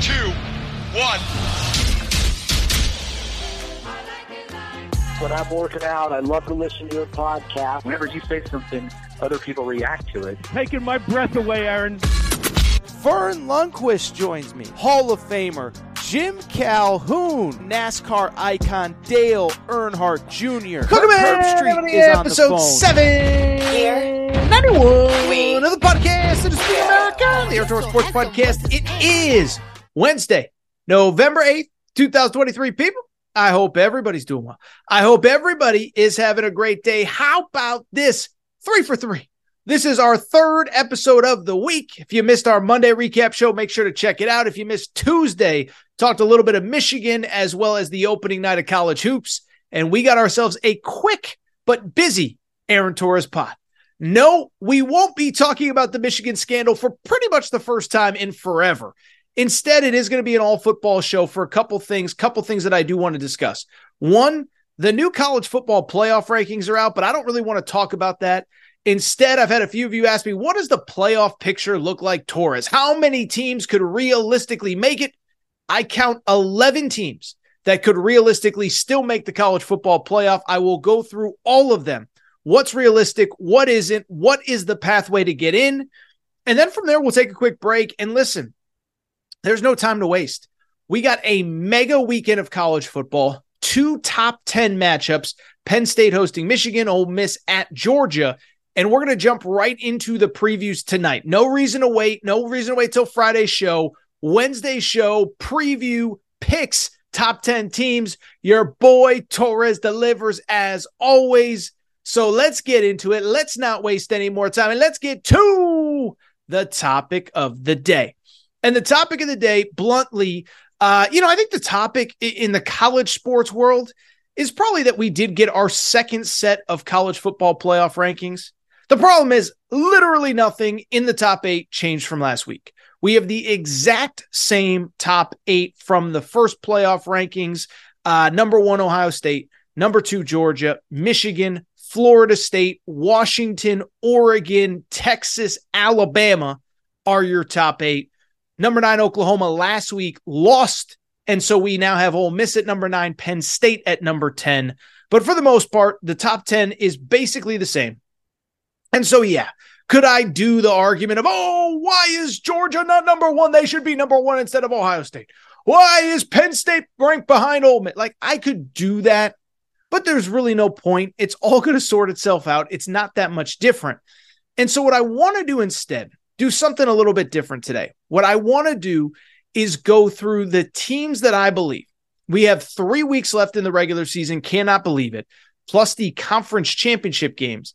Three, two, one. When I'm working out, I love to listen to your podcast. Whenever you say something, other people react to it. Taking my breath away, Aaron. Verne Lundquist joins me. Hall of Famer Jim Calhoun, NASCAR icon Dale Earnhardt Jr. Welcome Herbstreit to is on the episode phone. seven. 91 of the podcast. It is Free America, the Outdoor Sports Podcast. It is Wednesday, November 8th, 2023. People, I hope everybody's doing well. I hope everybody is having a great day. How about this? Three for three. This is our third episode of the week. If you missed our Monday recap show, make sure to check it out. If you missed Tuesday, talked a little bit of Michigan as well as the opening night of college hoops. And we got ourselves a quick but busy Aaron Torres pod. No, we won't be talking about the Michigan scandal for pretty much the first time in forever. Instead, it is going to be an all football show for a couple things, couple things that I do want to discuss. One, the new college football playoff rankings are out, but I don't really want to talk about that. Instead, I've had a few of you ask me, what does the playoff picture look like, Torres? How many teams could realistically make it? I count 11 teams that could realistically still make the college football playoff. I will go through all of them. What's realistic? What isn't? What is the pathway to get in? And then from there, we'll take a quick break and listen. There's no time to waste. We got a mega weekend of college football, two top 10 matchups Penn State hosting Michigan, Ole Miss at Georgia. And we're going to jump right into the previews tonight. No reason to wait. No reason to wait till Friday's show. Wednesday show, preview, picks, top 10 teams. Your boy Torres delivers as always. So let's get into it. Let's not waste any more time and let's get to the topic of the day. And the topic of the day, bluntly, uh, you know, I think the topic in the college sports world is probably that we did get our second set of college football playoff rankings. The problem is literally nothing in the top eight changed from last week. We have the exact same top eight from the first playoff rankings. Uh, number one, Ohio State. Number two, Georgia. Michigan, Florida State, Washington, Oregon, Texas, Alabama are your top eight. Number nine, Oklahoma last week lost. And so we now have Ole Miss at number nine, Penn State at number 10. But for the most part, the top 10 is basically the same. And so, yeah, could I do the argument of, oh, why is Georgia not number one? They should be number one instead of Ohio State. Why is Penn State ranked behind Ole Miss? Like, I could do that, but there's really no point. It's all going to sort itself out. It's not that much different. And so, what I want to do instead, do something a little bit different today. What I want to do is go through the teams that I believe. We have three weeks left in the regular season, cannot believe it, plus the conference championship games.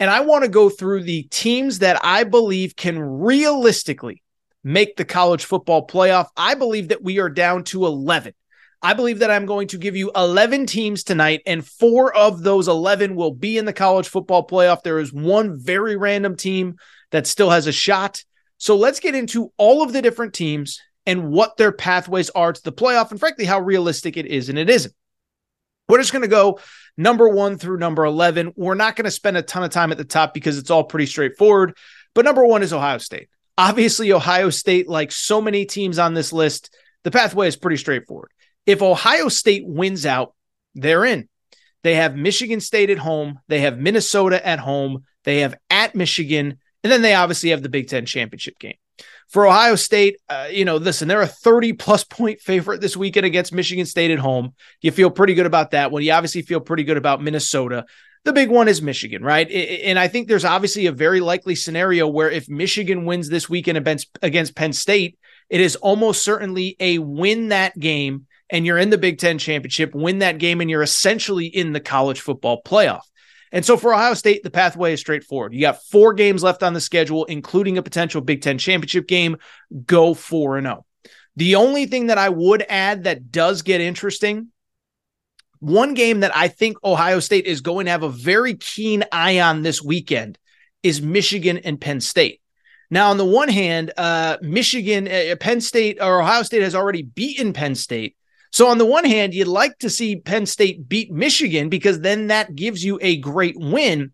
And I want to go through the teams that I believe can realistically make the college football playoff. I believe that we are down to 11. I believe that I'm going to give you 11 teams tonight, and four of those 11 will be in the college football playoff. There is one very random team that still has a shot. So let's get into all of the different teams and what their pathways are to the playoff, and frankly, how realistic it is and it isn't. We're just going to go number one through number 11. We're not going to spend a ton of time at the top because it's all pretty straightforward. But number one is Ohio State. Obviously, Ohio State, like so many teams on this list, the pathway is pretty straightforward. If Ohio State wins out, they're in. They have Michigan State at home, they have Minnesota at home, they have at Michigan, and then they obviously have the Big Ten championship game. For Ohio State, uh, you know, listen, they're a 30 plus point favorite this weekend against Michigan State at home. You feel pretty good about that one. You obviously feel pretty good about Minnesota. The big one is Michigan, right? And I think there's obviously a very likely scenario where if Michigan wins this weekend against Penn State, it is almost certainly a win that game and you're in the Big Ten championship, win that game, and you're essentially in the college football playoff. And so for Ohio State, the pathway is straightforward. You got four games left on the schedule, including a potential Big Ten championship game. Go 4 0. The only thing that I would add that does get interesting one game that I think Ohio State is going to have a very keen eye on this weekend is Michigan and Penn State. Now, on the one hand, uh, Michigan, uh, Penn State, or Ohio State has already beaten Penn State. So, on the one hand, you'd like to see Penn State beat Michigan because then that gives you a great win.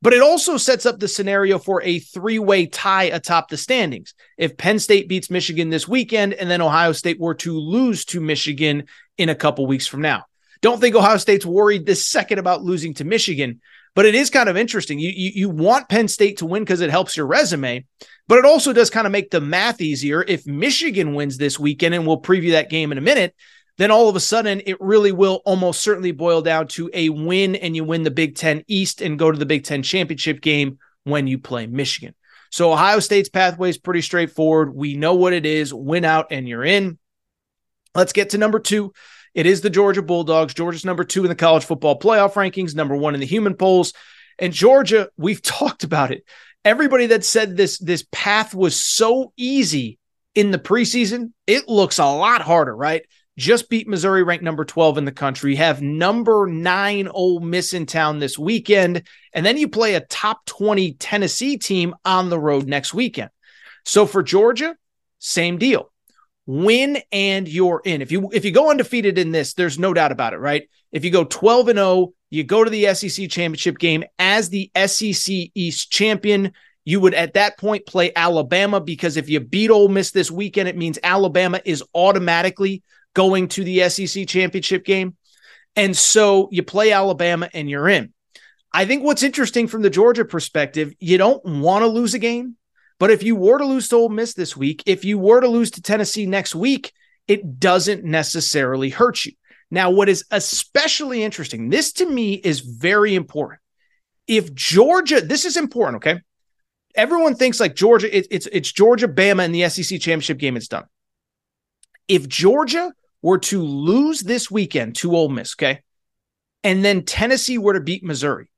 But it also sets up the scenario for a three way tie atop the standings. If Penn State beats Michigan this weekend and then Ohio State were to lose to Michigan in a couple weeks from now. Don't think Ohio State's worried this second about losing to Michigan, but it is kind of interesting. You, you, you want Penn State to win because it helps your resume, but it also does kind of make the math easier. If Michigan wins this weekend, and we'll preview that game in a minute, then all of a sudden it really will almost certainly boil down to a win and you win the Big Ten East and go to the Big Ten championship game when you play Michigan. So Ohio State's pathway is pretty straightforward. We know what it is win out and you're in. Let's get to number two. It is the Georgia Bulldogs. Georgia's number two in the college football playoff rankings, number one in the human polls. And Georgia, we've talked about it. Everybody that said this this path was so easy in the preseason, it looks a lot harder, right? Just beat Missouri, ranked number 12 in the country, have number nine Ole Miss in town this weekend, and then you play a top 20 Tennessee team on the road next weekend. So for Georgia, same deal. Win and you're in. If you if you go undefeated in this, there's no doubt about it, right? If you go 12 and 0, you go to the SEC championship game as the SEC East champion. You would at that point play Alabama because if you beat Ole Miss this weekend, it means Alabama is automatically going to the SEC championship game. And so you play Alabama and you're in. I think what's interesting from the Georgia perspective, you don't want to lose a game, but if you were to lose to Ole Miss this week, if you were to lose to Tennessee next week, it doesn't necessarily hurt you. Now, what is especially interesting, this to me is very important. If Georgia, this is important, okay? Everyone thinks like Georgia, it, it's it's Georgia, Bama in the SEC championship game. It's done. If Georgia were to lose this weekend to Ole Miss, okay, and then Tennessee were to beat Missouri,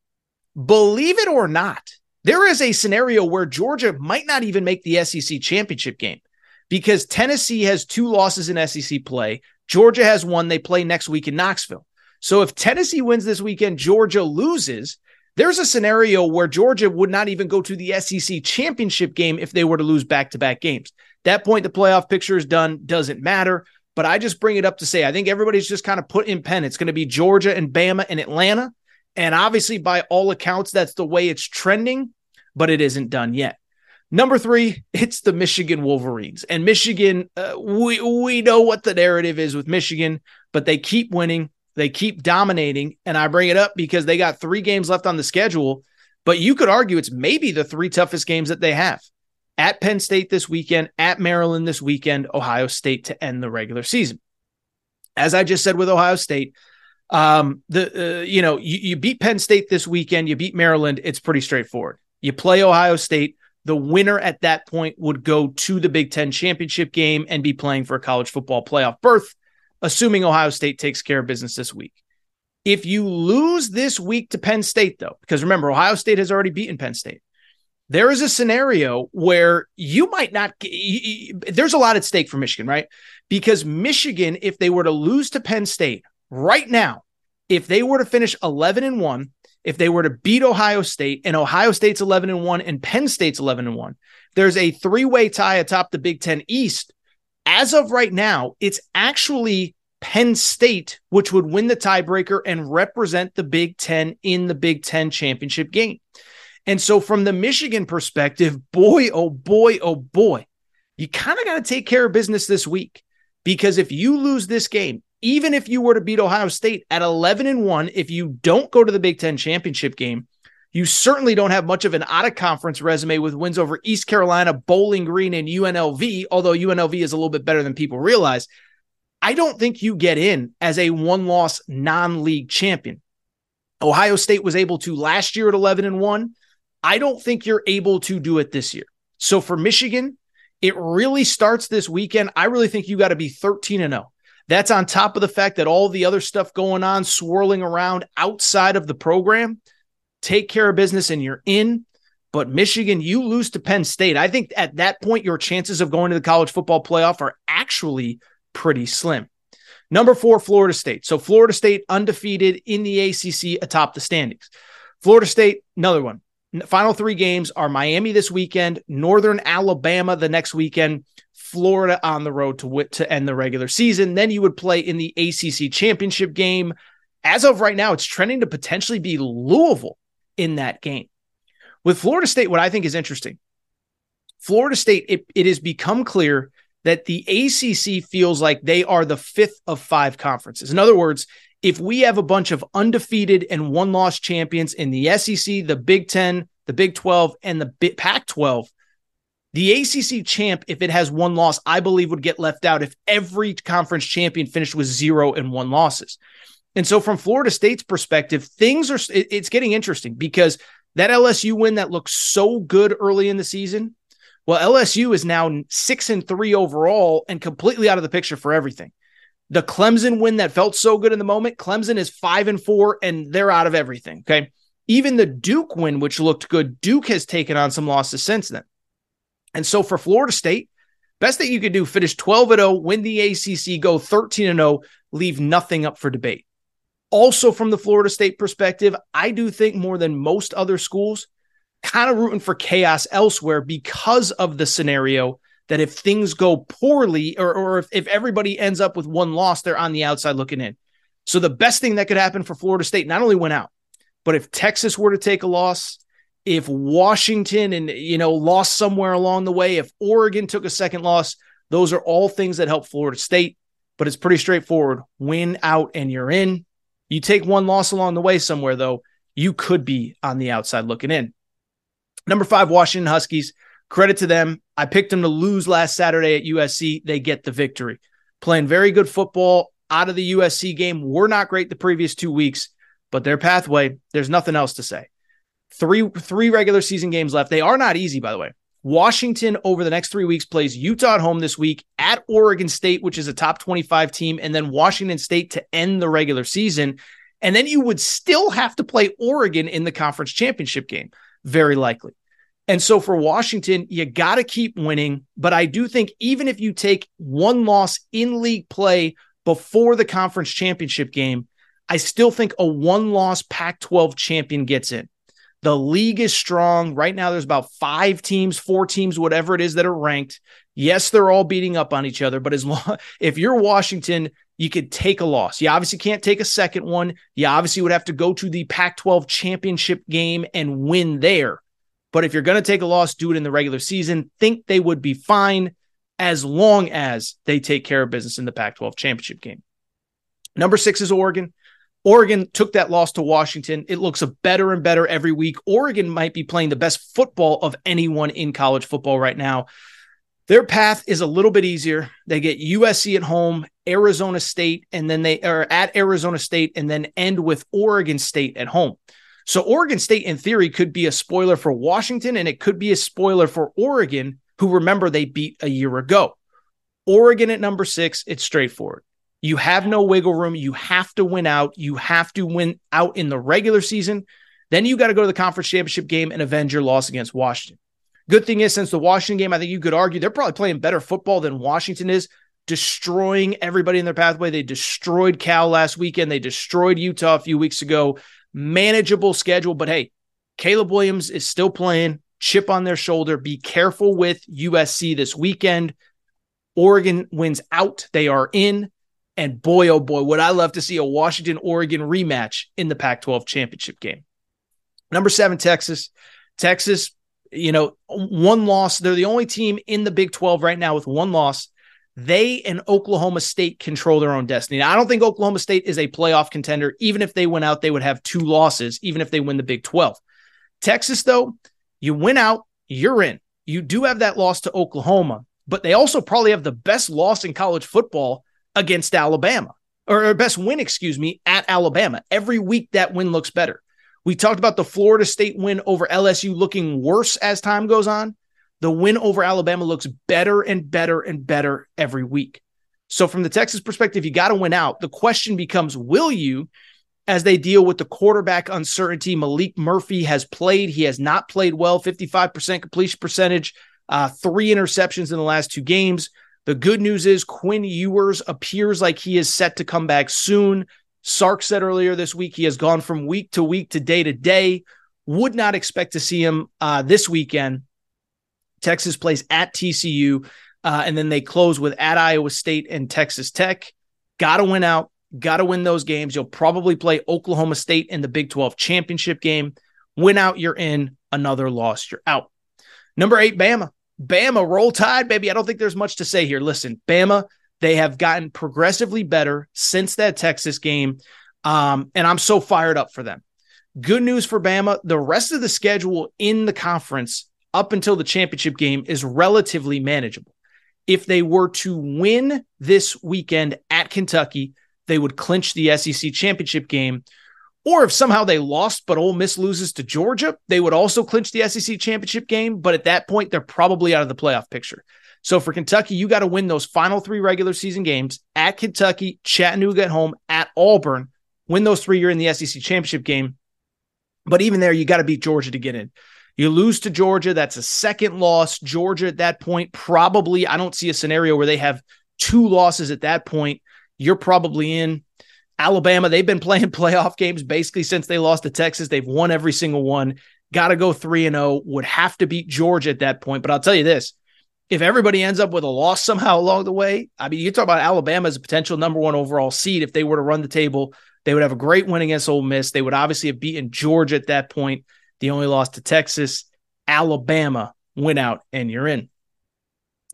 believe it or not, there is a scenario where Georgia might not even make the SEC championship game because Tennessee has two losses in SEC play. Georgia has one. They play next week in Knoxville. So if Tennessee wins this weekend, Georgia loses. There's a scenario where Georgia would not even go to the SEC championship game if they were to lose back to back games. That point, the playoff picture is done, doesn't matter. But I just bring it up to say I think everybody's just kind of put in pen. It's going to be Georgia and Bama and Atlanta. And obviously, by all accounts, that's the way it's trending, but it isn't done yet. Number three, it's the Michigan Wolverines. And Michigan, uh, we, we know what the narrative is with Michigan, but they keep winning. They keep dominating. And I bring it up because they got three games left on the schedule, but you could argue it's maybe the three toughest games that they have at Penn State this weekend, at Maryland this weekend, Ohio State to end the regular season. As I just said with Ohio State, um, the uh, you know you, you beat Penn State this weekend, you beat Maryland. It's pretty straightforward. You play Ohio State. The winner at that point would go to the Big Ten championship game and be playing for a college football playoff berth, assuming Ohio State takes care of business this week. If you lose this week to Penn State, though, because remember, Ohio State has already beaten Penn State there is a scenario where you might not there's a lot at stake for Michigan, right? Because Michigan, if they were to lose to Penn State right now, if they were to finish 11 and 1, if they were to beat Ohio State and Ohio State's 11 and 1 and Penn State's 11 and 1, there's a three-way tie atop the Big 10 East. As of right now, it's actually Penn State which would win the tiebreaker and represent the Big 10 in the Big 10 championship game. And so, from the Michigan perspective, boy, oh boy, oh boy, you kind of got to take care of business this week because if you lose this game, even if you were to beat Ohio State at 11 and 1, if you don't go to the Big Ten championship game, You certainly don't have much of an out of conference resume with wins over East Carolina, Bowling Green, and UNLV, although UNLV is a little bit better than people realize. I don't think you get in as a one loss non league champion. Ohio State was able to last year at 11 and 1. I don't think you're able to do it this year. So for Michigan, it really starts this weekend. I really think you got to be 13 and 0. That's on top of the fact that all the other stuff going on, swirling around outside of the program. Take care of business and you're in. But Michigan, you lose to Penn State. I think at that point, your chances of going to the college football playoff are actually pretty slim. Number four, Florida State. So Florida State undefeated in the ACC atop the standings. Florida State, another one. Final three games are Miami this weekend, Northern Alabama the next weekend, Florida on the road to to end the regular season. Then you would play in the ACC championship game. As of right now, it's trending to potentially be Louisville in that game. With Florida State, what I think is interesting, Florida State, it, it has become clear that the ACC feels like they are the fifth of five conferences. In other words, if we have a bunch of undefeated and one loss champions in the SEC, the Big 10, the Big 12, and the Pac 12, the ACC champ, if it has one loss, I believe would get left out if every conference champion finished with zero and one losses. And so, from Florida State's perspective, things are it's getting interesting because that LSU win that looked so good early in the season, well, LSU is now six and three overall and completely out of the picture for everything. The Clemson win that felt so good in the moment, Clemson is five and four and they're out of everything. Okay. Even the Duke win, which looked good, Duke has taken on some losses since then. And so for Florida State, best that you could do, finish 12 0, win the ACC, go 13 0, leave nothing up for debate. Also, from the Florida State perspective, I do think more than most other schools, kind of rooting for chaos elsewhere because of the scenario that if things go poorly or, or if, if everybody ends up with one loss, they're on the outside looking in. So the best thing that could happen for Florida State not only went out, but if Texas were to take a loss, if Washington and you know lost somewhere along the way, if Oregon took a second loss, those are all things that help Florida State. But it's pretty straightforward. Win out and you're in. You take one loss along the way somewhere, though, you could be on the outside looking in. Number five, Washington Huskies. Credit to them. I picked them to lose last Saturday at USC. They get the victory. Playing very good football out of the USC game. We're not great the previous two weeks, but their pathway, there's nothing else to say. Three three regular season games left. They are not easy, by the way. Washington over the next three weeks plays Utah at home this week at Oregon State, which is a top 25 team, and then Washington State to end the regular season. And then you would still have to play Oregon in the conference championship game, very likely. And so for Washington, you got to keep winning. But I do think even if you take one loss in league play before the conference championship game, I still think a one loss Pac 12 champion gets in. The league is strong. Right now, there's about five teams, four teams, whatever it is that are ranked. Yes, they're all beating up on each other, but as long if you're Washington, you could take a loss. You obviously can't take a second one. You obviously would have to go to the Pac 12 championship game and win there. But if you're going to take a loss, do it in the regular season. Think they would be fine as long as they take care of business in the Pac 12 championship game. Number six is Oregon. Oregon took that loss to Washington. It looks better and better every week. Oregon might be playing the best football of anyone in college football right now. Their path is a little bit easier. They get USC at home, Arizona State, and then they are at Arizona State and then end with Oregon State at home. So Oregon State, in theory, could be a spoiler for Washington and it could be a spoiler for Oregon, who remember they beat a year ago. Oregon at number six, it's straightforward. You have no wiggle room. You have to win out. You have to win out in the regular season. Then you got to go to the conference championship game and avenge your loss against Washington. Good thing is, since the Washington game, I think you could argue they're probably playing better football than Washington is, destroying everybody in their pathway. They destroyed Cal last weekend. They destroyed Utah a few weeks ago. Manageable schedule, but hey, Caleb Williams is still playing, chip on their shoulder. Be careful with USC this weekend. Oregon wins out. They are in. And boy, oh boy, would I love to see a Washington Oregon rematch in the Pac 12 championship game. Number seven, Texas. Texas, you know, one loss. They're the only team in the Big 12 right now with one loss. They and Oklahoma State control their own destiny. Now, I don't think Oklahoma State is a playoff contender. Even if they went out, they would have two losses, even if they win the Big 12. Texas, though, you win out, you're in. You do have that loss to Oklahoma, but they also probably have the best loss in college football against Alabama, or best win, excuse me, at Alabama. Every week that win looks better. We talked about the Florida State win over LSU looking worse as time goes on. The win over Alabama looks better and better and better every week. So, from the Texas perspective, you got to win out. The question becomes will you, as they deal with the quarterback uncertainty? Maalik Murphy has played. He has not played well, 55% completion percentage, uh, three interceptions in the last two games. The good news is Quinn Ewers appears like he is set to come back soon. Sark said earlier this week he has gone from week to week to day to day. Would not expect to see him uh, this weekend. Texas plays at TCU, uh, and then they close with at Iowa State and Texas Tech. Got to win out. Got to win those games. You'll probably play Oklahoma State in the Big 12 championship game. Win out, you're in. Another loss, you're out. Number eight, Bama. Bama, roll tide, baby. I don't think there's much to say here. Listen, Bama, they have gotten progressively better since that Texas game. Um, and I'm so fired up for them. Good news for Bama. The rest of the schedule in the conference up until the championship game is relatively manageable. If they were to win this weekend at Kentucky, they would clinch the SEC championship game. Or if somehow they lost, but Ole Miss loses to Georgia, they would also clinch the SEC championship game. But at that point, they're probably out of the playoff picture. So for Kentucky, you got to win those final three regular season games at Kentucky, Chattanooga at home, at Auburn. Win those three, you're in the SEC championship game. But even there, you got to beat Georgia to get in. You lose to Georgia, that's a second loss. Georgia at that point, probably, I don't see a scenario where they have two losses at that point. You're probably in. Alabama, they've been playing playoff games basically since they lost to Texas. They've won every single one. Got to go 3 and 0. Would have to beat Georgia at that point. But I'll tell you this if everybody ends up with a loss somehow along the way, I mean, you talk about Alabama as a potential number one overall seed. If they were to run the table, they would have a great win against Ole Miss. They would obviously have beaten Georgia at that point. The only loss to Texas. Alabama went out, and you're in.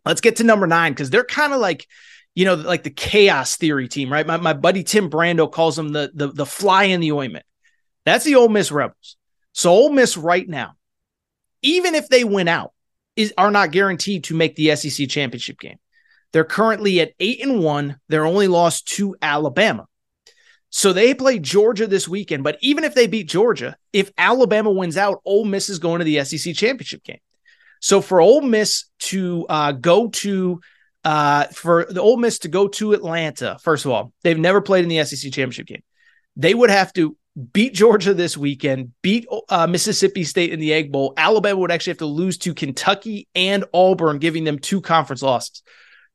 Let's get to number nine because they're kind of like, you know, like the chaos theory team, right? My, my buddy Tim Brando calls them the, the the fly in the ointment. That's the Ole Miss Rebels. So Ole Miss right now, even if they win out, is are not guaranteed to make the SEC championship game. They're currently at eight and one. They're only lost to Alabama. So they play Georgia this weekend. But even if they beat Georgia, if Alabama wins out, Ole Miss is going to the SEC championship game. So for Ole Miss to uh, go to uh, for the Ole Miss to go to Atlanta, first of all, they've never played in the SEC championship game. They would have to beat Georgia this weekend, beat uh, Mississippi State in the Egg Bowl. Alabama would actually have to lose to Kentucky and Auburn, giving them two conference losses.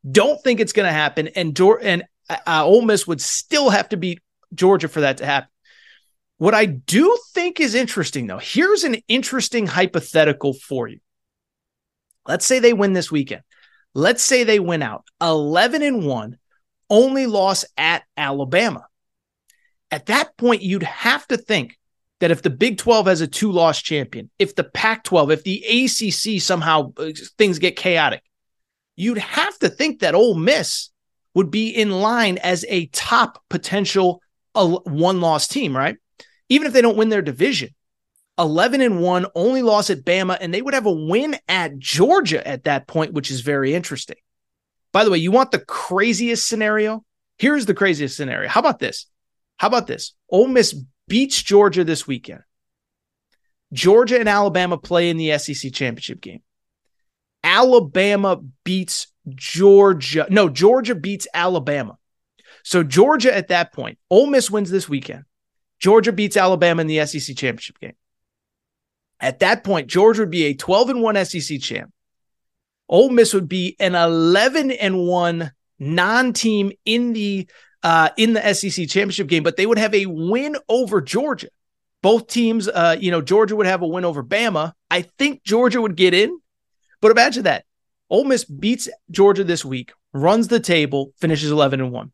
Don't think it's going to happen. And and uh, uh, Ole Miss would still have to beat Georgia for that to happen. What I do think is interesting, though, here's an interesting hypothetical for you. Let's say they win this weekend. Let's say they win out 11 and 1, only loss at Alabama. At that point, you'd have to think that if the Big 12 has a two loss champion, if the Pac 12, if the ACC somehow uh, things get chaotic, you'd have to think that Ole Miss would be in line as a top potential uh, one loss team, right? Even if they don't win their division. 11 and 1, only loss at Bama, and they would have a win at Georgia at that point, which is very interesting. By the way, you want the craziest scenario? Here's the craziest scenario. How about this? How about this? Ole Miss beats Georgia this weekend. Georgia and Alabama play in the SEC championship game. Alabama beats Georgia. No, Georgia beats Alabama. So Georgia at that point, Ole Miss wins this weekend. Georgia beats Alabama in the SEC championship game. At that point, Georgia would be a 12 and 1 SEC champ. Ole Miss would be an 11 and 1 non-team in the uh, in the SEC championship game, but they would have a win over Georgia. Both teams, uh, you know, Georgia would have a win over Bama. I think Georgia would get in, but imagine that. Ole Miss beats Georgia this week, runs the table, finishes 11 and 1.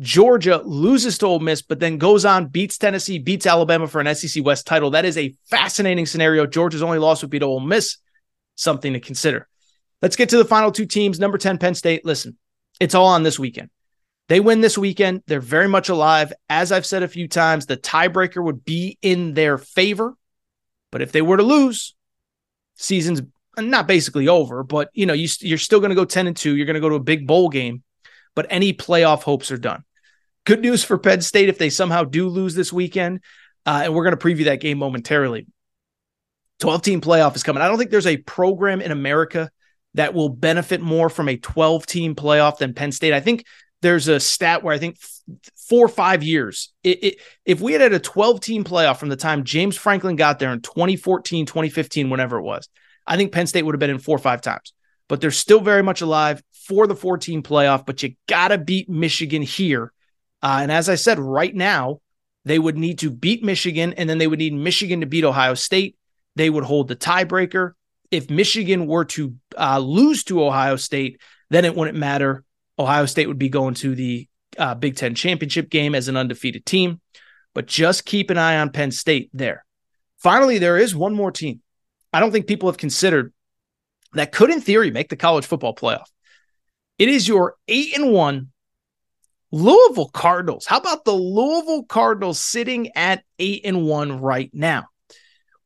Georgia loses to Ole Miss, but then goes on, beats Tennessee, beats Alabama for an SEC West title. That is a fascinating scenario. Georgia's only loss would be to Ole Miss. Something to consider. Let's get to the final two teams. Number 10, Penn State. Listen, it's all on this weekend. They win this weekend. They're very much alive. As I've said a few times, the tiebreaker would be in their favor. But if they were to lose, season's not basically over, but you know, you, you're still going to go 10 and 2. You're going to go to a big bowl game, but any playoff hopes are done. Good news for Penn State if they somehow do lose this weekend. Uh, and we're going to preview that game momentarily. 12 team playoff is coming. I don't think there's a program in America that will benefit more from a 12 team playoff than Penn State. I think there's a stat where I think four or five years, it, it, if we had had a 12 team playoff from the time James Franklin got there in 2014, 2015, whenever it was, I think Penn State would have been in four or five times. But they're still very much alive for the 14 playoff. But you got to beat Michigan here. Uh, and as I said, right now, they would need to beat Michigan, and then they would need Michigan to beat Ohio State. They would hold the tiebreaker. If Michigan were to uh, lose to Ohio State, then it wouldn't matter. Ohio State would be going to the uh, Big Ten championship game as an undefeated team. But just keep an eye on Penn State there. Finally, there is one more team I don't think people have considered that could, in theory, make the college football playoff. It is your eight and one Louisville Cardinals. How about the Louisville Cardinals sitting at eight and one right now?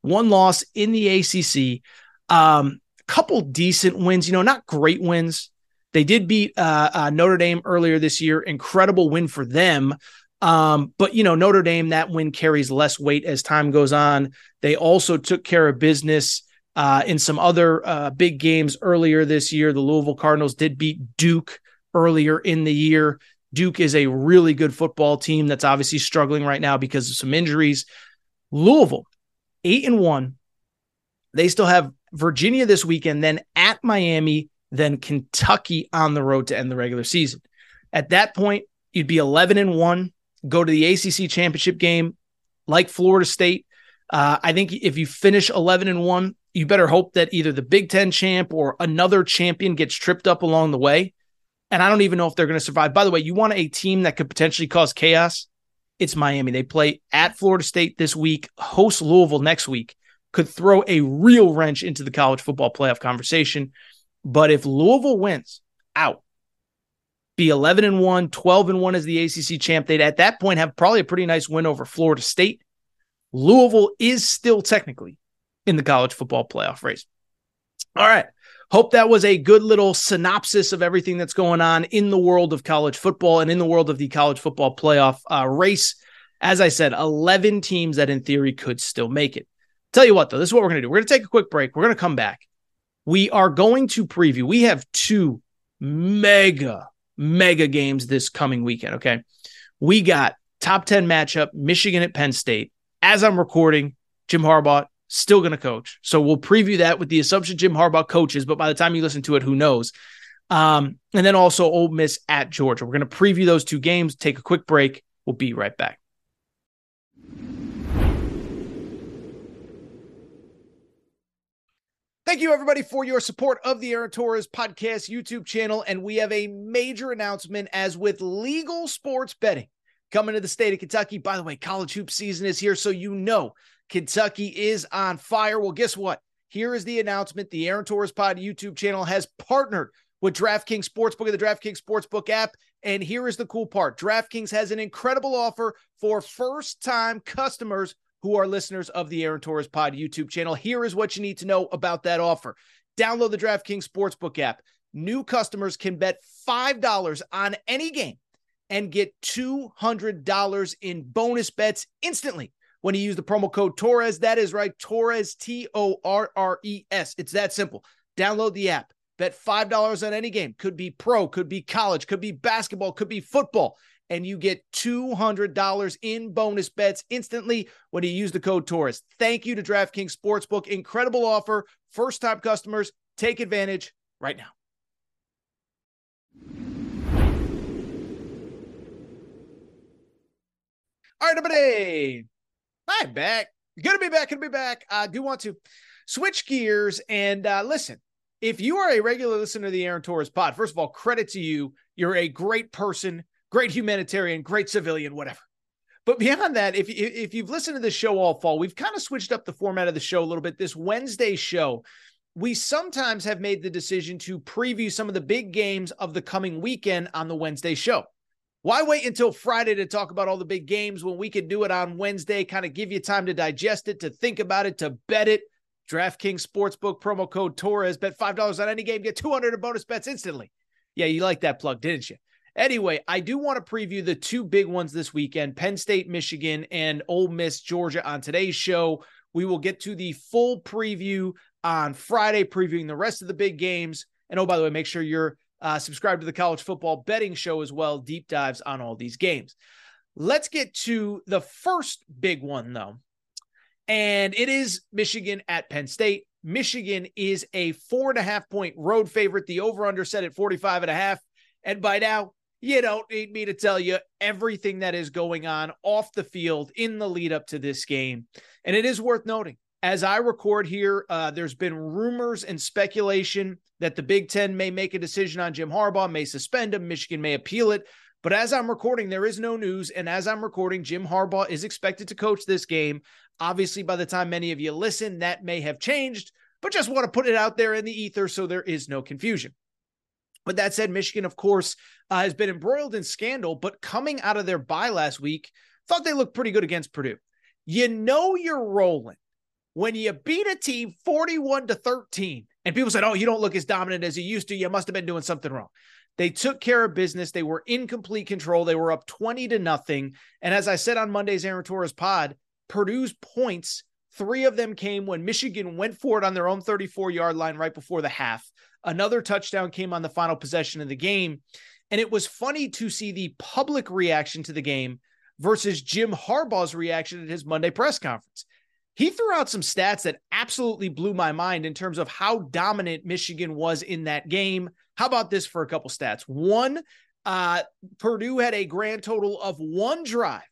One loss in the ACC. Um, a couple decent wins, you know, not great wins. They did beat uh, uh, Notre Dame earlier this year. Incredible win for them. Um, but you know, Notre Dame, that win carries less weight as time goes on. They also took care of business uh, in some other uh, big games earlier this year. The Louisville Cardinals did beat Duke earlier in the year. Duke is a really good football team that's obviously struggling right now because of some injuries. Louisville, eight and one. They still have Virginia this weekend, then at Miami, then Kentucky on the road to end the regular season. At that point, you'd be 11 and one, go to the ACC championship game like Florida State. Uh, I think if you finish 11 and one, you better hope that either the Big Ten champ or another champion gets tripped up along the way. And I don't even know if they're going to survive. By the way, you want a team that could potentially cause chaos? It's Miami. They play at Florida State this week, host Louisville next week, could throw a real wrench into the college football playoff conversation. But if Louisville wins out, be 11 and 1, 12 and 1 as the ACC champ, they'd at that point have probably a pretty nice win over Florida State. Louisville is still technically in the college football playoff race. All right. Hope that was a good little synopsis of everything that's going on in the world of college football and in the world of the college football playoff uh, race. As I said, 11 teams that in theory could still make it. Tell you what, though, this is what we're going to do. We're going to take a quick break. We're going to come back. We are going to preview. We have two mega, mega games this coming weekend. Okay. We got top 10 matchup, Michigan at Penn State. As I'm recording, Jim Harbaugh still going to coach. So we'll preview that with the assumption Jim Harbaugh coaches, but by the time you listen to it, who knows? Um, and then also Ole Miss at Georgia. We're going to preview those two games, take a quick break. We'll be right back. Thank you, everybody, for your support of the Aaron Torres podcast YouTube channel. And we have a major announcement as with legal sports betting coming to the state of Kentucky. By the way, college hoop season is here, so you know Kentucky is on fire. Well, guess what? Here is the announcement. The Aaron Torres Pod YouTube channel has partnered with DraftKings Sportsbook and the DraftKings Sportsbook app. And here is the cool part DraftKings has an incredible offer for first time customers who are listeners of the Aaron Torres Pod YouTube channel. Here is what you need to know about that offer download the DraftKings Sportsbook app. New customers can bet $5 on any game and get $200 in bonus bets instantly when you use the promo code Torres. That is right, Torres, T O R R E S. It's that simple. Download the app. Bet $5 on any game. Could be pro, could be college, could be basketball, could be football. And you get $200 in bonus bets instantly when you use the code Torres. Thank you to DraftKings Sportsbook. Incredible offer. First time customers, take advantage right now. All right, everybody. I'm back. Gonna be back. Gonna be back. I do want to switch gears and uh, listen. If you are a regular listener to the Aaron Torres pod, first of all, credit to you. You're a great person, great humanitarian, great civilian, whatever. But beyond that, if if you've listened to the show all fall, we've kind of switched up the format of the show a little bit. This Wednesday show, we sometimes have made the decision to preview some of the big games of the coming weekend on the Wednesday show. Why wait until Friday to talk about all the big games when we could do it on Wednesday? Kind of give you time to digest it, to think about it, to bet it. DraftKings Sportsbook promo code Torres. Bet $5 on any game, get 200 in bonus bets instantly. Yeah, you like that plug, didn't you? Anyway, I do want to preview the two big ones this weekend Penn State, Michigan, and Ole Miss, Georgia on today's show. We will get to the full preview on Friday, previewing the rest of the big games. And oh, by the way, make sure you're uh, subscribed to the college football betting show as well, deep dives on all these games. Let's get to the first big one, though. And it is Michigan at Penn State. Michigan is a four and a half point road favorite. The over under set at 45 and a half. And by now, you don't need me to tell you everything that is going on off the field in the lead up to this game. And it is worth noting as I record here, uh, there's been rumors and speculation that the Big Ten may make a decision on Jim Harbaugh, may suspend him, Michigan may appeal it. But as I'm recording, there is no news. And as I'm recording, Jim Harbaugh is expected to coach this game. Obviously, by the time many of you listen, that may have changed, but just want to put it out there in the ether so there is no confusion. But that said, Michigan, of course, uh, has been embroiled in scandal, but coming out of their bye last week, thought they looked pretty good against Purdue. You know you're rolling when you beat a team 41 to 13 and people said, "Oh, you don't look as dominant as you used to. You must have been doing something wrong." They took care of business. They were in complete control. They were up 20 to nothing. And as I said on Monday's Aaron Torres pod, Purdue's points, three of them came when Michigan went for it on their own 34 yard line right before the half. Another touchdown came on the final possession of the game. And it was funny to see the public reaction to the game versus Jim Harbaugh's reaction at his Monday press conference he threw out some stats that absolutely blew my mind in terms of how dominant Michigan was in that game. How about this for a couple stats? One, uh, Purdue had a grand total of one drive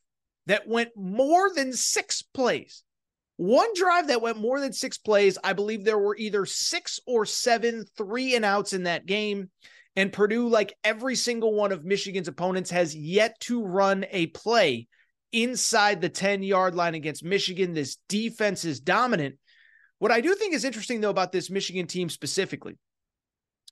that went more than six plays. One drive that went more than six plays. I believe there were either six or seven three and outs in that game. And Purdue, like every single one of Michigan's opponents, has yet to run a play inside the 10 yard line against Michigan. This defense is dominant. What I do think is interesting, though, about this Michigan team specifically,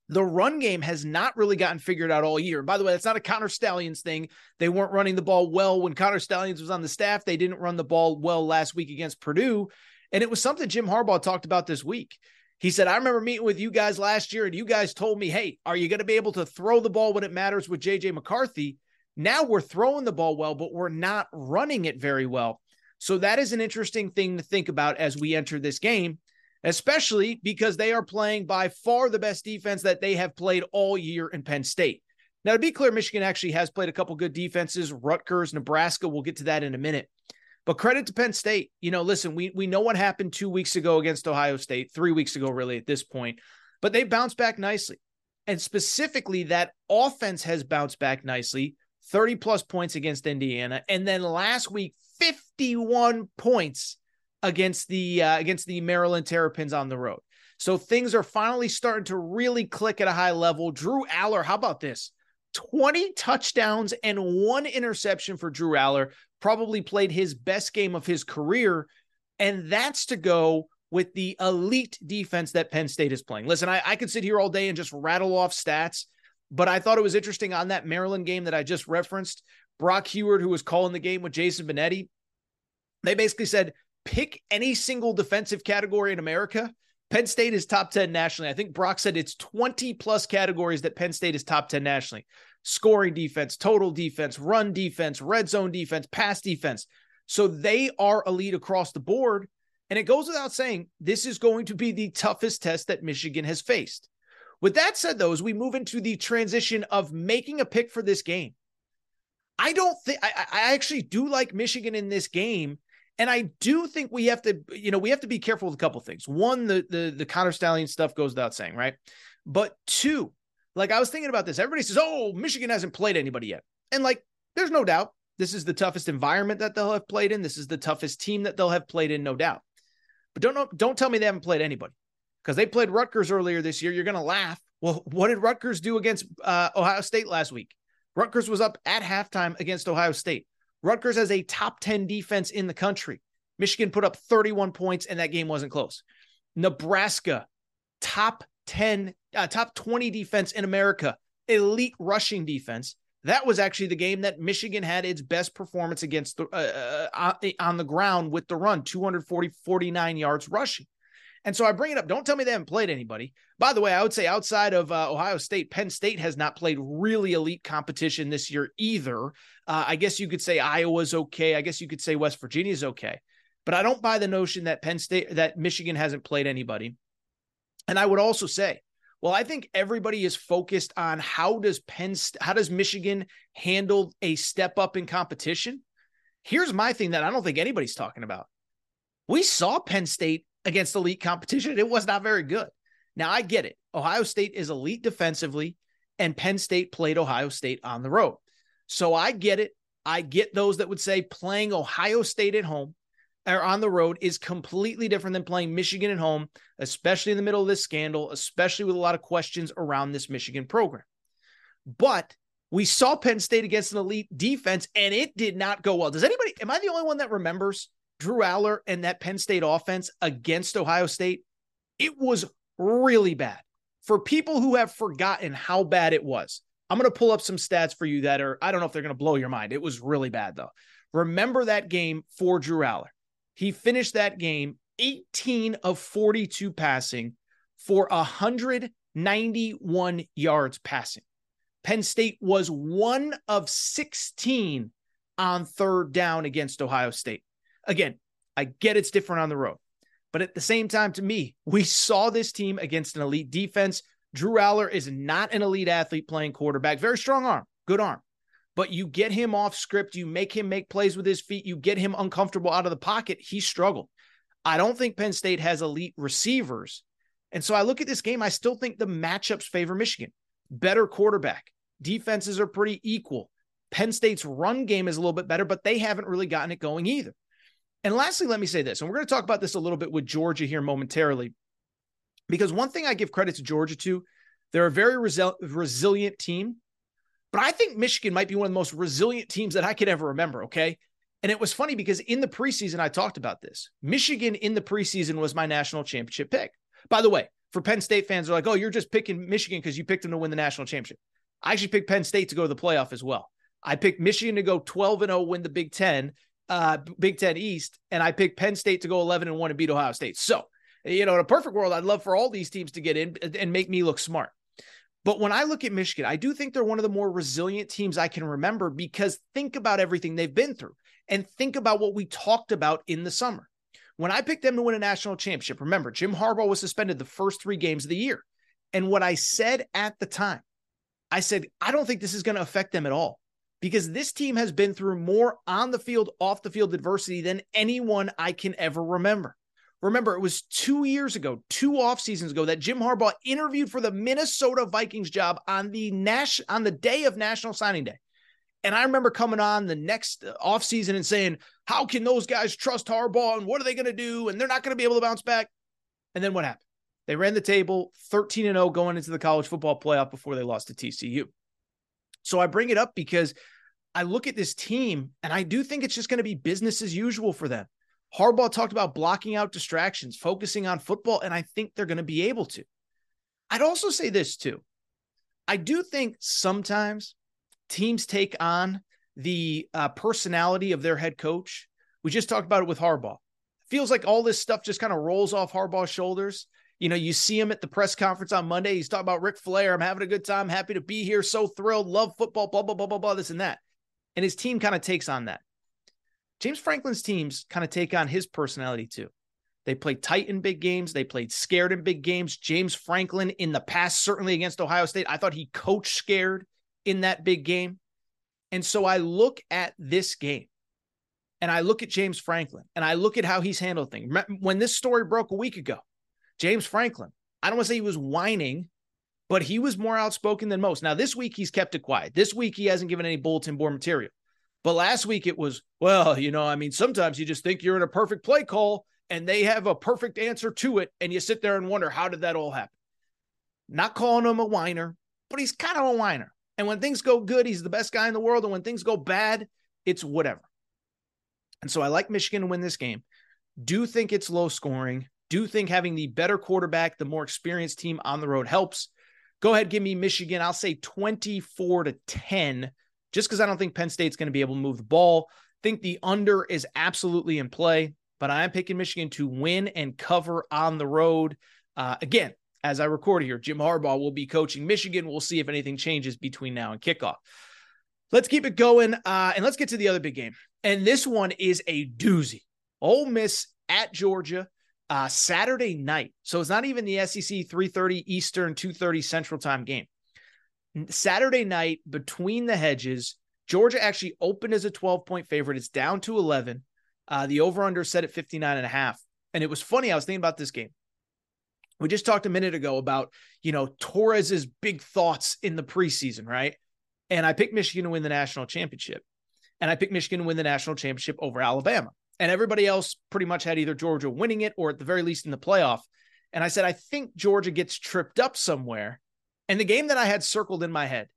the run game has not really gotten figured out all year. By the way, that's not a Connor Stalions thing. They weren't running the ball well when Connor Stalions was on the staff. They didn't run the ball well last week against Purdue. And it was something Jim Harbaugh talked about this week. He said, I remember meeting with you guys last year, and you guys told me, hey, are you going to be able to throw the ball when it matters with JJ McCarthy? Now we're throwing the ball well, but we're not running it very well. So that is an interesting thing to think about as we enter this game, especially because they are playing by far the best defense that they have played all year in Penn State. Now, to be clear, Michigan actually has played a couple good defenses. Rutgers, Nebraska, we'll get to that in a minute. But credit to Penn State. You know, listen, we we know what happened two weeks ago against Ohio State, three weeks ago, really, at this point. But they bounced back nicely. And specifically, that offense has bounced back nicely 30 plus points against Indiana, and then last week 51 points against the uh, against the Maryland Terrapins on the road. So things are finally starting to really click at a high level. Drew Allar, how about this? 20 touchdowns and one interception for Drew Allar. Probably played his best game of his career. And that's to go with the elite defense that Penn State is playing. Listen, I, I could sit here all day and just rattle off stats but I thought it was interesting on that Maryland game that I just referenced. Brock Huard, who was calling the game with Jason Benetti, they basically said pick any single defensive category in America. Penn State is top 10 nationally. I think Brock said it's 20 plus categories that Penn State is top 10 nationally scoring defense, total defense, run defense, red zone defense, pass defense. So they are elite across the board. And it goes without saying, this is going to be the toughest test that Michigan has faced. With that said, though, as we move into the transition of making a pick for this game, I don't think I, actually do like Michigan in this game. And I do think we have to, you know, we have to be careful with a couple things. One, the the the Connor Stalion stuff goes without saying, right? But two, like I was thinking about this. Everybody says, "Oh, Michigan hasn't played anybody yet," and like, there's no doubt this is the toughest environment that they'll have played in. This is the toughest team that they'll have played in, no doubt. But don't don't tell me they haven't played anybody because they played Rutgers earlier this year. You're going to laugh. Well, what did Rutgers do against uh, Ohio State last week? Rutgers was up at halftime against Ohio State. Rutgers has a top 10 defense in the country. Michigan put up 31 points and that game wasn't close. Nebraska, top 10, uh, top 20 defense in America, elite rushing defense. that was actually the game that Michigan had its best performance against the uh, uh, uh on the ground with the run, 240 49 yards rushing. And so I bring it up. Don't tell me they haven't played anybody. By the way, I would say outside of uh, Ohio State, Penn State has not played really elite competition this year either. Uh, I guess you could say Iowa's okay. I guess you could say West Virginia's okay. But I don't buy the notion that Penn State, that Michigan hasn't played anybody. And I would also say, well, I think everybody is focused on how does Penn, how does Michigan handle a step up in competition? Here's my thing that I don't think anybody's talking about. We saw Penn State against elite competition. It was not very good. Now, I get it. Ohio State is elite defensively, and Penn State played Ohio State on the road. So I get it. I get those that would say playing Ohio State at home or on the road is completely different than playing Michigan at home, especially in the middle of this scandal, especially with a lot of questions around this Michigan program. But we saw Penn State against an elite defense, and it did not go well. Does anybody, am I the only one that remembers Drew Allar and that Penn State offense against Ohio State, it was really bad. For people who have forgotten how bad it was, I'm going to pull up some stats for you that are, I don't know if they're going to blow your mind. It was really bad, though. Remember that game for Drew Allar. He finished that game 18 of 42 passing for 191 yards passing. Penn State was one of 16 on third down against Ohio State. Again, I get it's different on the road. But at the same time, to me, we saw this team against an elite defense. Drew Allar is not an elite athlete playing quarterback. Very strong arm, good arm. But you get him off script, you make him make plays with his feet, you get him uncomfortable out of the pocket. He struggled. I don't think Penn State has elite receivers. And so I look at this game, I still think the matchups favor Michigan. Better quarterback. Defenses are pretty equal. Penn State's run game is a little bit better, but they haven't really gotten it going either. And lastly, let me say this, and we're going to talk about this a little bit with Georgia here momentarily, because one thing I give credit to Georgia to, they're a very resil- resilient team, but I think Michigan might be one of the most resilient teams that I could ever remember. Okay. And it was funny because in the preseason, I talked about this. Michigan in the preseason was my national championship pick. By the way, for Penn State fans, are like, oh, you're just picking Michigan because you picked them to win the national championship. I actually picked Penn State to go to the playoff as well. I picked Michigan to go 12 and 0, win the Big Ten, uh, Big Ten East, and I picked Penn State to go 11 and 1 and beat Ohio State. So, you know, in a perfect world, I'd love for all these teams to get in and make me look smart. But when I look at Michigan, I do think they're one of the more resilient teams I can remember because think about everything they've been through and think about what we talked about in the summer. When I picked them to win a national championship, remember, Jim Harbaugh was suspended the first three games of the year. And what I said at the time, I said, I don't think this is going to affect them at all because this team has been through more on the field, off the field adversity than anyone I can ever remember. Remember, it was two years ago, two off seasons ago, that Jim Harbaugh interviewed for the Minnesota Vikings job on the Nash on the day of National Signing Day. And I remember coming on the next off season and saying, "How can those guys trust Harbaugh? And what are they going to do? And they're not going to be able to bounce back." And then what happened? They ran the table 13 and 0 going into the college football playoff before they lost to TCU. So I bring it up because I look at this team and I do think it's just going to be business as usual for them. Harbaugh talked about blocking out distractions, focusing on football, and I think they're going to be able to. I'd also say this too. I do think sometimes teams take on the uh, personality of their head coach. We just talked about it with Harbaugh. feels like all this stuff just kind of rolls off Harbaugh's shoulders. You know, you see him at the press conference on Monday. He's talking about Ric Flair. I'm having a good time. Happy to be here. So thrilled. Love football. Blah, blah, blah, blah, blah, this and that. And his team kind of takes on that. James Franklin's teams kind of take on his personality too. They played tight in big games. They played scared in big games. James Franklin in the past, certainly against Ohio State, I thought he coached scared in that big game. And so I look at this game and I look at James Franklin and I look at how he's handled things. When this story broke a week ago, James Franklin, I don't want to say he was whining, but he was more outspoken than most. Now, this week he's kept it quiet. This week he hasn't given any bulletin board material. But last week it was, well, you know, I mean, sometimes you just think you're in a perfect play call and they have a perfect answer to it. And you sit there and wonder, how did that all happen? Not calling him a whiner, but he's kind of a whiner. And when things go good, he's the best guy in the world. And when things go bad, it's whatever. And so I like Michigan to win this game. Do think it's low scoring do think having the better quarterback, the more experienced team on the road helps. Go ahead, give me Michigan. I'll say 24 to 10 just because I don't think Penn State's going to be able to move the ball. Think the under is absolutely in play, but I am picking Michigan to win and cover on the road. Uh, again, as I record here, Jim Harbaugh will be coaching Michigan. We'll see if anything changes between now and kickoff. Let's keep it going, uh, and let's get to the other big game. And this one is a doozy. Ole Miss at Georgia uh, Saturday night. So it's not even the SEC 3:30 Eastern, 2:30 Central Time game. Saturday night between the hedges, Georgia actually opened as a 12 point favorite. It's down to 11. Uh, the over under set at 59 and a half. And it was funny. I was thinking about this game. We just talked a minute ago about, you know, Torres's big thoughts in the preseason, right? And I picked Michigan to win the national championship. And I picked Michigan to win the national championship over Alabama. And everybody else pretty much had either Georgia winning it or at the very least in the playoff. And I said, I think Georgia gets tripped up somewhere. And the game that I had circled in my head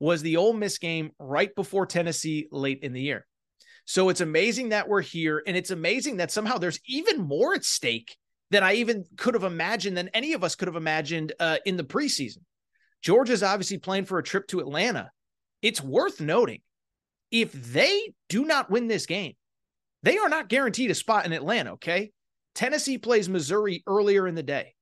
was the Ole Miss game right before Tennessee late in the year. So it's amazing that we're here. And it's amazing that somehow there's even more at stake than I even could have imagined, than any of us could have imagined uh, in the preseason. Georgia's obviously playing for a trip to Atlanta. It's worth noting if they do not win this game, they are not guaranteed a spot in Atlanta, okay? Tennessee plays Missouri earlier in the day.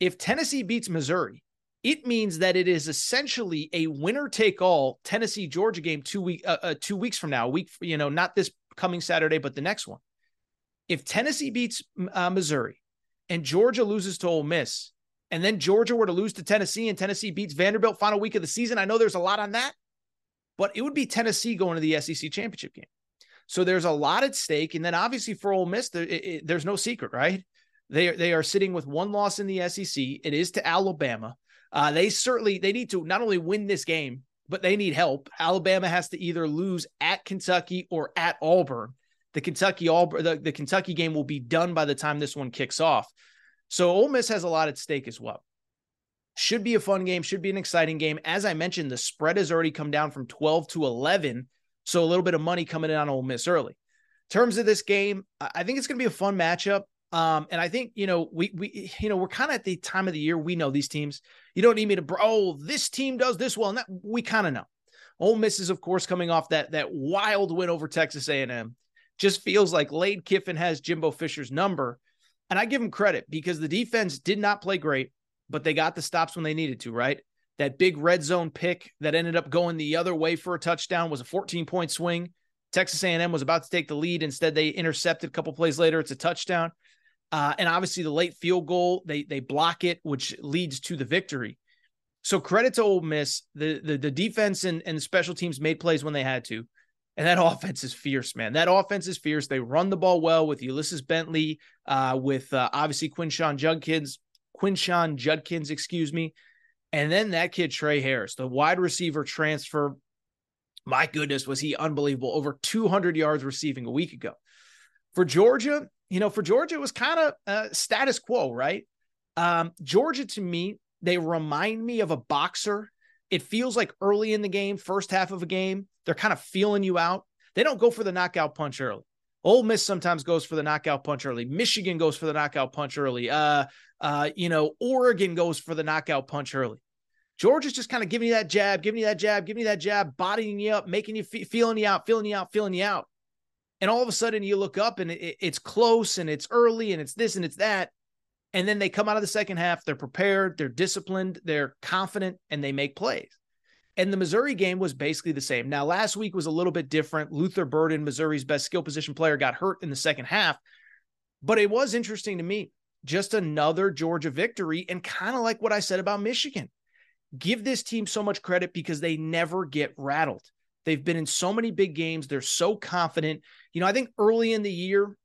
If Tennessee beats Missouri, it means that it is essentially a winner take all Tennessee Georgia game two week uh, uh, two weeks from now, a week you know not this coming Saturday but the next one. If Tennessee beats uh, Missouri and Georgia loses to Ole Miss, and then Georgia were to lose to Tennessee and Tennessee beats Vanderbilt final week of the season, I know there's a lot on that, but it would be Tennessee going to the SEC championship game. So there's a lot at stake. And then obviously for Ole Miss, there, it, it, there's no secret, right? They they are sitting with one loss in the SEC. It is to Alabama. Uh, they certainly they need to not only win this game, but they need help. Alabama has to either lose at Kentucky or at Auburn. The Kentucky Auburn the, the Kentucky game will be done by the time this one kicks off. So Ole Miss has a lot at stake as well. Should be a fun game, should be an exciting game. As I mentioned, the spread has already come down from 12 to 11 so a little bit of money coming in on Ole Miss early. In terms of this game, I think it's going to be a fun matchup. Um, and I think you know we we you know we're kind of at the time of the year we know these teams. You don't need me to. Oh, this team does this well, and that we kind of know. Ole Miss is of course coming off that that wild win over Texas A&M. Just feels like Lane Kiffin has Jimbo Fisher's number, and I give him credit because the defense did not play great, but they got the stops when they needed to. Right, that big red zone pick that ended up going the other way for a touchdown was a 14 point swing. Texas A&M was about to take the lead. Instead, they intercepted a couple plays later. It's a touchdown. Uh, and obviously, the late field goal they they block it, which leads to the victory. So credit to Ole Miss. The the, the defense and, and special teams made plays when they had to. And that offense is fierce, man. That offense is fierce. They run the ball well with Ulysses Bentley, uh, with uh, obviously Quinshon Judkins, Quinshon Judkins, excuse me. And then that kid, Tre Harris, the wide receiver transfer. My goodness, was he unbelievable. Over 200 yards receiving a week ago. For Georgia, you know, for Georgia, it was kind of uh, status quo, right? Um, Georgia, to me, they remind me of a boxer. It feels like early in the game, first half of a game, they're kind of feeling you out. They don't go for the knockout punch early. Ole Miss sometimes goes for the knockout punch early. Michigan goes for the knockout punch early. Uh, uh, you know, Oregon goes for the knockout punch early. Georgia's just kind of giving you that jab, giving you that jab, giving you that jab, bodying you up, making you fe- feeling you out, feeling you out, feeling you out. And all of a sudden you look up and it, it's close and it's early and it's this and it's that. And then they come out of the second half, they're prepared, they're disciplined, they're confident, and they make plays. And the Missouri game was basically the same. Now, last week was a little bit different. Luther Burden, Missouri's best skill position player, got hurt in the second half. But it was interesting to me. Just another Georgia victory, and kind of like what I said about Michigan. Give this team so much credit because they never get rattled. They've been in so many big games. They're so confident. You know, I think early in the year,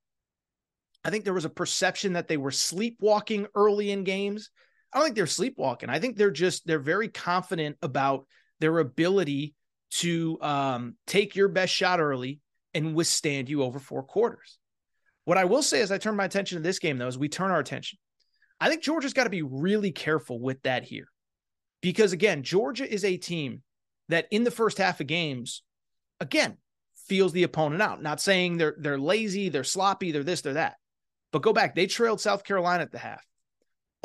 I think there was a perception that they were sleepwalking early in games. I don't think they're sleepwalking. I think they're just, they're very confident about their ability to um, take your best shot early and withstand you over four quarters. What I will say as I turn my attention to this game, though, is we turn our attention. I think Georgia's got to be really careful with that here. Because again, Georgia is a team that in the first half of games, again, feels the opponent out. Not saying they're they're lazy, they're sloppy, they're this, they're that. But go back, they trailed South Carolina at the half.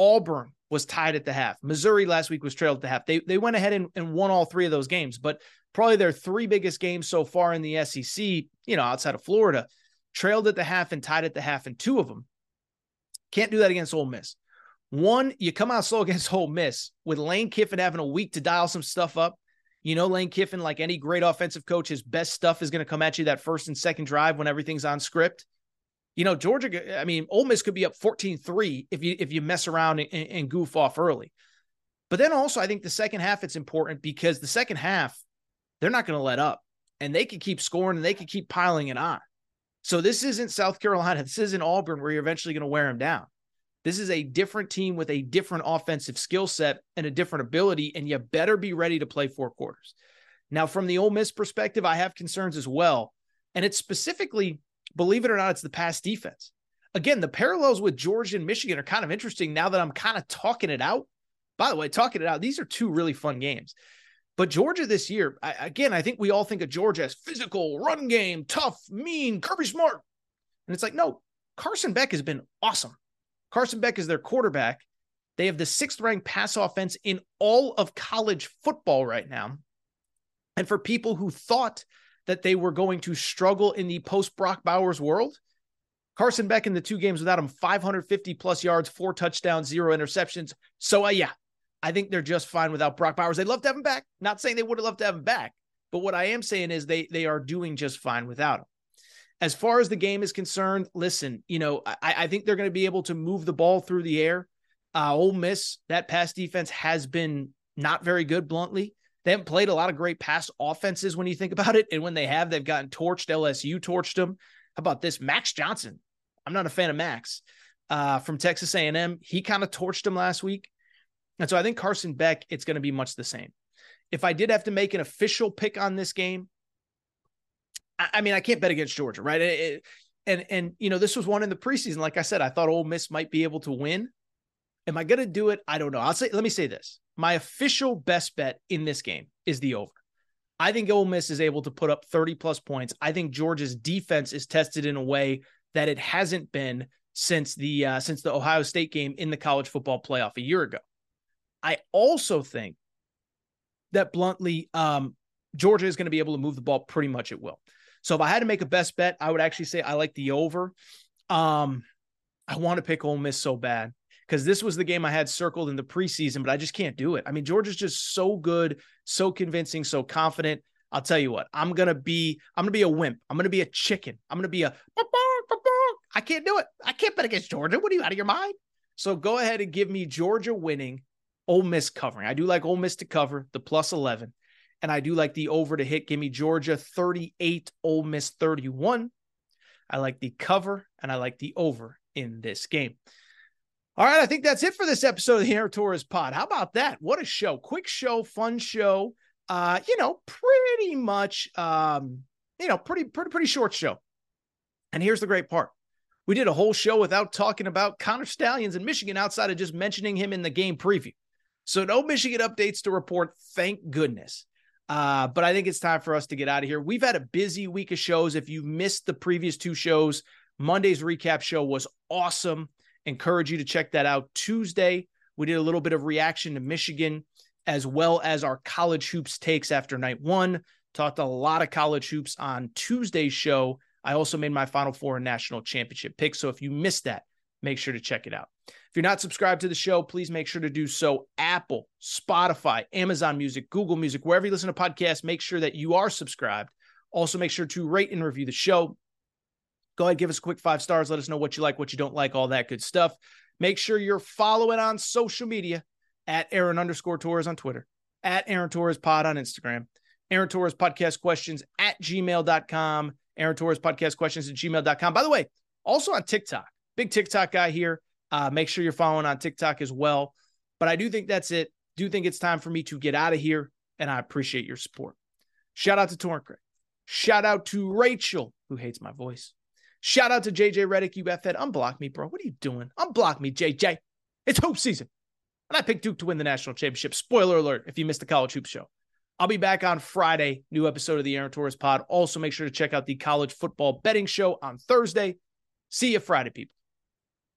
Auburn was tied at the half. Missouri last week was trailed at the half. They they went ahead and, and won all three of those games, but probably their three biggest games so far in the SEC, you know, outside of Florida, trailed at the half and tied at the half in two of them. Can't do that against Ole Miss. One, you come out slow against Ole Miss with Lane Kiffin having a week to dial some stuff up. You know, Lane Kiffin, like any great offensive coach, his best stuff is going to come at you that first and second drive when everything's on script. You know, Georgia, I mean, Ole Miss could be up 14-3 if you if you mess around and, and goof off early. But then also, I think the second half it's important because the second half, they're not going to let up and they can keep scoring and they can keep piling it on. So this isn't South Carolina. This isn't Auburn where you're eventually going to wear them down. This is a different team with a different offensive skill set and a different ability, and you better be ready to play four quarters. Now, from the Ole Miss perspective, I have concerns as well. And it's specifically, believe it or not, it's the pass defense. Again, the parallels with Georgia and Michigan are kind of interesting now that I'm kind of talking it out. By the way, talking it out, these are two really fun games. But Georgia this year, I, again, I think we all think of Georgia as physical, run game, tough, mean, Kirby Smart. And it's like, no, Carson Beck has been awesome. Carson Beck is their quarterback. They have the sixth ranked pass offense in all of college football right now. And for people who thought that they were going to struggle in the post Brock Bowers world, Carson Beck in the two games without him, 550 plus yards, four touchdowns, zero interceptions. So, uh, yeah, I think they're just fine without Brock Bowers. They'd love to have him back. Not saying they would have loved to have him back, but what I am saying is they they are doing just fine without him. As far as the game is concerned, listen, you know, I, I think they're going to be able to move the ball through the air. Uh, Ole Miss, that pass defense has been not very good, bluntly. They haven't played a lot of great pass offenses when you think about it. And when they have, they've gotten torched. LSU torched them. How about this? Max Johnson. I'm not a fan of Max uh, from Texas A&M. He kind of torched them last week. And so I think Carson Beck, it's going to be much the same. If I did have to make an official pick on this game, I mean, I can't bet against Georgia, right? It, and and you know, this was one in the preseason. Like I said, I thought Ole Miss might be able to win. Am I going to do it? I don't know. I'll say. Let me say this: my official best bet in this game is the over. I think Ole Miss is able to put up 30 plus points. I think Georgia's defense is tested in a way that it hasn't been since the uh, since the Ohio State game in the college football playoff a year ago. I also think that bluntly, um, Georgia is going to be able to move the ball pretty much at will. So if I had to make a best bet, I would actually say I like the over. Um, I want to pick Ole Miss so bad because this was the game I had circled in the preseason, but I just can't do it. I mean, Georgia's just so good, so convincing, so confident. I'll tell you what, I'm gonna be, I'm gonna be a wimp. I'm gonna be a chicken. I'm gonna be a. I can't do it. I can't bet against Georgia. What are you out of your mind? So go ahead and give me Georgia winning, Ole Miss covering. I do like Ole Miss to cover the plus 11. And I do like the over to hit. Give me Georgia 38, Ole Miss 31. I like the cover and I like the over in this game. All right, I think that's it for this episode of the Aaron Torres Pod. How about that? What a show! Quick show, fun show. Uh, you know, pretty much, um, you know, pretty pretty pretty short show. And here's the great part: we did a whole show without talking about Connor Stalions in Michigan outside of just mentioning him in the game preview. So no Michigan updates to report. Thank goodness. Uh, but I think it's time for us to get out of here. We've had a busy week of shows. If you missed the previous two shows, Monday's recap show was awesome. Encourage you to check that out. Tuesday, we did a little bit of reaction to Michigan, as well as our college hoops takes after night one. Talked a lot of college hoops on Tuesday's show. I also made my Final Four and national championship pick. So if you missed that, make sure to check it out. If you're not subscribed to the show, please make sure to do so. Apple, Spotify, Amazon Music, Google Music, wherever you listen to podcasts, make sure that you are subscribed. Also, make sure to rate and review the show. Go ahead, give us a quick five stars. Let us know what you like, what you don't like, all that good stuff. Make sure you're following on social media at Aaron underscore Torres on Twitter, at Aaron Torres Pod on Instagram, Aaron Torres Podcast Questions at gmail.com, Aaron Torres Podcast Questions at gmail.com. By the way, also on TikTok. Big TikTok guy here. Uh, make sure you're following on TikTok as well. But I do think that's it. Do think it's time for me to get out of here, and I appreciate your support. Shout out to Torrent. Shout out to Rachel, who hates my voice. Shout out to JJ Redick, you F Unblock me, bro. What are you doing? Unblock me, JJ. It's hoop season. And I picked Duke to win the national championship. Spoiler alert if you missed the college hoop show. I'll be back on Friday, new episode of the Aaron Torres pod. Also, make sure to check out the college football betting show on Thursday. See you Friday, people.